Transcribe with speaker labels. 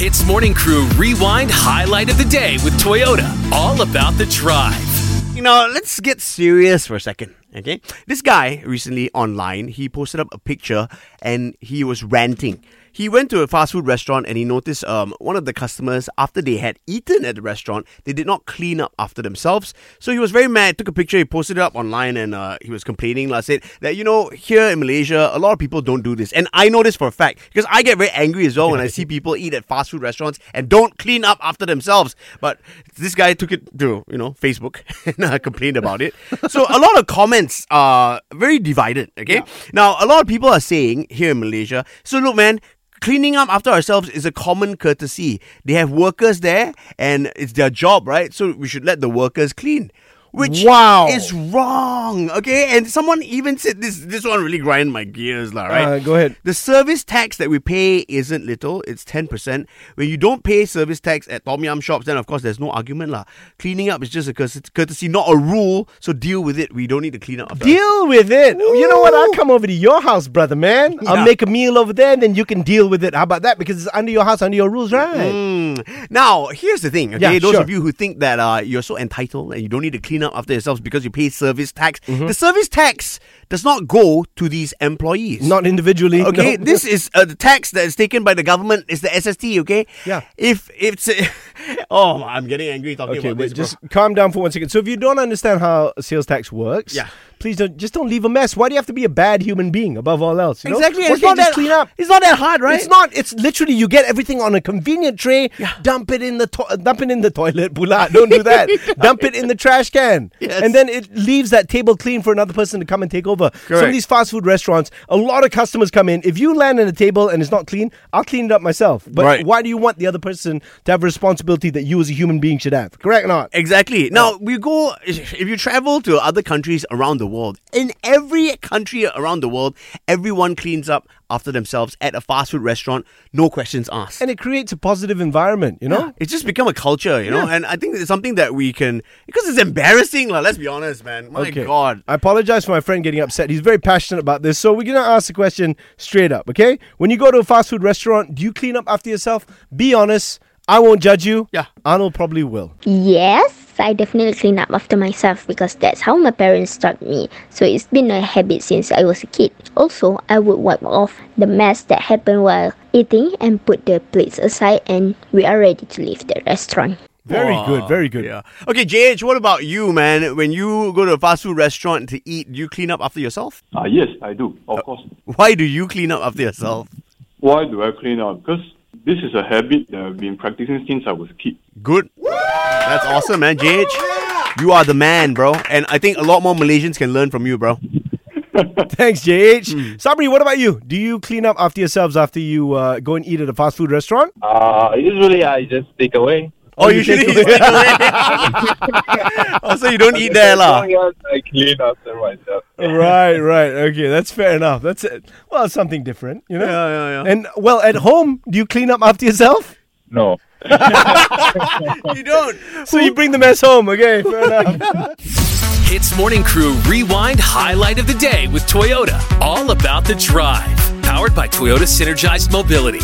Speaker 1: HITZ Morning Crew Rewind Highlight of the Day with Toyota. All about the drive.
Speaker 2: You know, let's get serious for a second. Okay, this guy recently online he posted up a picture and he was ranting. He went to a fast food restaurant and he noticed um, one of the customers, after they had eaten at the restaurant, they did not clean up after themselves. So he was very mad, took a picture, he posted it up online, and uh, he was complaining. Like, said that, you know, here in Malaysia, a lot of people don't do this. And I know this for a fact because I get very angry as well when I see people eat at fast food restaurants and don't clean up after themselves. But this guy took it to, you know, Facebook and uh, complained about it. So a lot of comments are very divided, okay? Now, a lot of people are saying here in Malaysia, so look, man, cleaning up after ourselves is a common courtesy. They have workers there and it's their job, right? So we should let the workers clean. Which
Speaker 3: Wow.
Speaker 2: is wrong, okay? And someone even said this. This one really grind my gears, lah, right?
Speaker 3: Uh, go ahead.
Speaker 2: The service tax that we pay isn't little; it's ten percent. When you don't pay service tax at tom yum shops, then of course there's no argument, lah. Cleaning up is just a courtesy, not a rule. So deal with it. We don't need to clean up.
Speaker 3: Deal with it. You know what? I'll come over to your house, brother man. I'll make a meal over there, and then you can deal with it. How about that? Because it's under your house, under your rules, right?
Speaker 2: Mm. Now, here's the thing, okay?
Speaker 3: Yeah,
Speaker 2: Those
Speaker 3: sure.
Speaker 2: of you who think that uh, you're so entitled and you don't need to clean up after yourselves because you pay service tax,
Speaker 3: Mm-hmm.
Speaker 2: the service tax does not go to these employees.
Speaker 3: Not individually.
Speaker 2: Okay,
Speaker 3: no.
Speaker 2: this is uh, the tax that is taken by the government. Is the SST? Okay.
Speaker 3: Yeah.
Speaker 2: If it's, oh, I'm getting angry talking
Speaker 3: Okay,
Speaker 2: about
Speaker 3: wait,
Speaker 2: this. bro.
Speaker 3: just calm down for one second. So if you don't understand how sales tax works,
Speaker 2: Yeah.
Speaker 3: Please don't just don't leave a mess. Why do you have to be a bad human being above all else? you know?
Speaker 2: exactly. It's
Speaker 3: just
Speaker 2: that
Speaker 3: clean up.
Speaker 2: It's not that hard, right?
Speaker 3: It's not. It's literally you get everything on a convenient tray. Dump it in the to- dump it in the toilet. Pula. Don't do that. dump it in the trash can.
Speaker 2: Yes.
Speaker 3: And then it leaves that table clean for another person to come and take over. Some of these fast food restaurants, a lot of customers come in. If you land on a table and it's not clean, I'll clean it up myself. But
Speaker 2: Right.
Speaker 3: why do you want the other person to have responsibility that you as a human being should have? Correct or not?
Speaker 2: Exactly. Now we go. If you travel to other countries around the world, in every country around the world, everyone cleans up after themselves at a fast food restaurant, no questions asked.
Speaker 3: And it creates a positive environment, you know?
Speaker 2: It's just become a culture, you know, and I think it's something that we can because it's embarrassing. Like, let's be honest, man. My God.
Speaker 3: I apologize for my friend getting upset. He's very passionate about this. So we're going to ask the question straight up, okay? When you go to a fast food restaurant, do you clean up after yourself? Be honest. I won't judge you.
Speaker 2: Yeah.
Speaker 3: Arnold probably will.
Speaker 4: Yes, I definitely clean up after myself because that's how my parents taught me. So it's been a habit since I was a kid. Also, I would wipe off the mess that happened while eating and put the plates aside and we are ready to leave the restaurant.
Speaker 3: Very
Speaker 2: Aw,
Speaker 3: good. Very good.
Speaker 2: Yeah. Okay, JH, what about you, man? When you go to a fast food restaurant to eat, do you clean up after yourself?
Speaker 5: Ah, yes, I do. Of course.
Speaker 2: Why do you clean up after yourself?
Speaker 5: Why do I clean up? Because this is a habit that I've been practicing since I was a kid.
Speaker 2: Good. That's awesome, man. JH, you are the man, bro. And I think a lot more Malaysians can learn from you, bro.
Speaker 3: Thanks, JH.
Speaker 2: Hmm.
Speaker 3: Sabri, what about you? Do you clean up after yourselves after you uh, go and eat at a fast food restaurant?
Speaker 6: Uh, usually I just take away.
Speaker 2: Oh,
Speaker 3: you
Speaker 2: you should
Speaker 3: take
Speaker 2: eat.
Speaker 3: away.
Speaker 2: oh, so you don't eat there,
Speaker 6: As
Speaker 2: lah.
Speaker 6: long as I clean after myself.
Speaker 3: Right, right. Okay, that's fair enough. That's it. Well, something different, you know?
Speaker 2: Yeah, yeah, yeah.
Speaker 3: And, well, at home, do you clean up after yourself?
Speaker 6: No.
Speaker 2: You don't.
Speaker 3: So you bring the mess home, okay? Fair enough.
Speaker 1: HITZ Morning Crew Rewind Highlight of the Day with Toyota. All about the drive. Powered by Toyota Synergized Mobility.